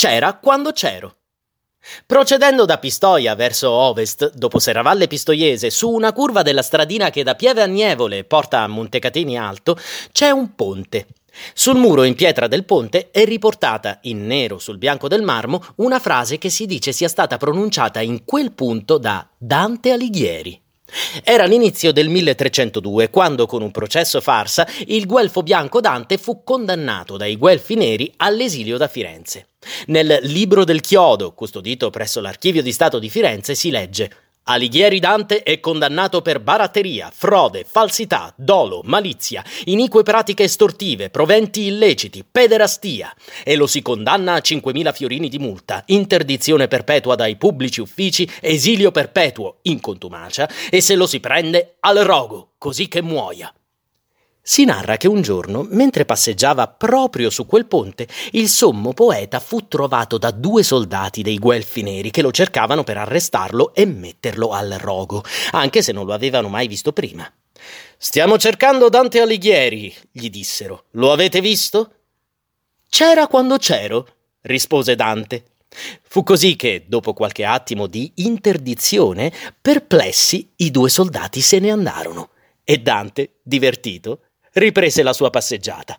c'era quando c'ero. Procedendo da Pistoia verso ovest, dopo Serravalle Pistoiese, su una curva della stradina che da Pieve Agnievole porta a Montecatini Alto, c'è un ponte. Sul muro in pietra del ponte è riportata, in nero sul bianco del marmo, una frase che si dice sia stata pronunciata in quel punto da Dante Alighieri. Era l'inizio del 1302, quando con un processo farsa il guelfo bianco Dante fu condannato dai guelfi neri all'esilio da Firenze. Nel Libro del Chiodo, custodito presso l'Archivio di Stato di Firenze, si legge Alighieri Dante è condannato per baratteria, frode, falsità, dolo, malizia, inique pratiche estortive, proventi illeciti, pederastia e lo si condanna a 5.000 fiorini di multa, interdizione perpetua dai pubblici uffici, esilio perpetuo in contumacia e se lo si prende al rogo, così che muoia. Si narra che un giorno, mentre passeggiava proprio su quel ponte, il sommo poeta fu trovato da due soldati dei Guelfi neri che lo cercavano per arrestarlo e metterlo al rogo, anche se non lo avevano mai visto prima. Stiamo cercando Dante Alighieri, gli dissero. Lo avete visto? C'era quando c'ero, rispose Dante. Fu così che, dopo qualche attimo di interdizione, perplessi i due soldati se ne andarono e Dante, divertito, riprese la sua passeggiata.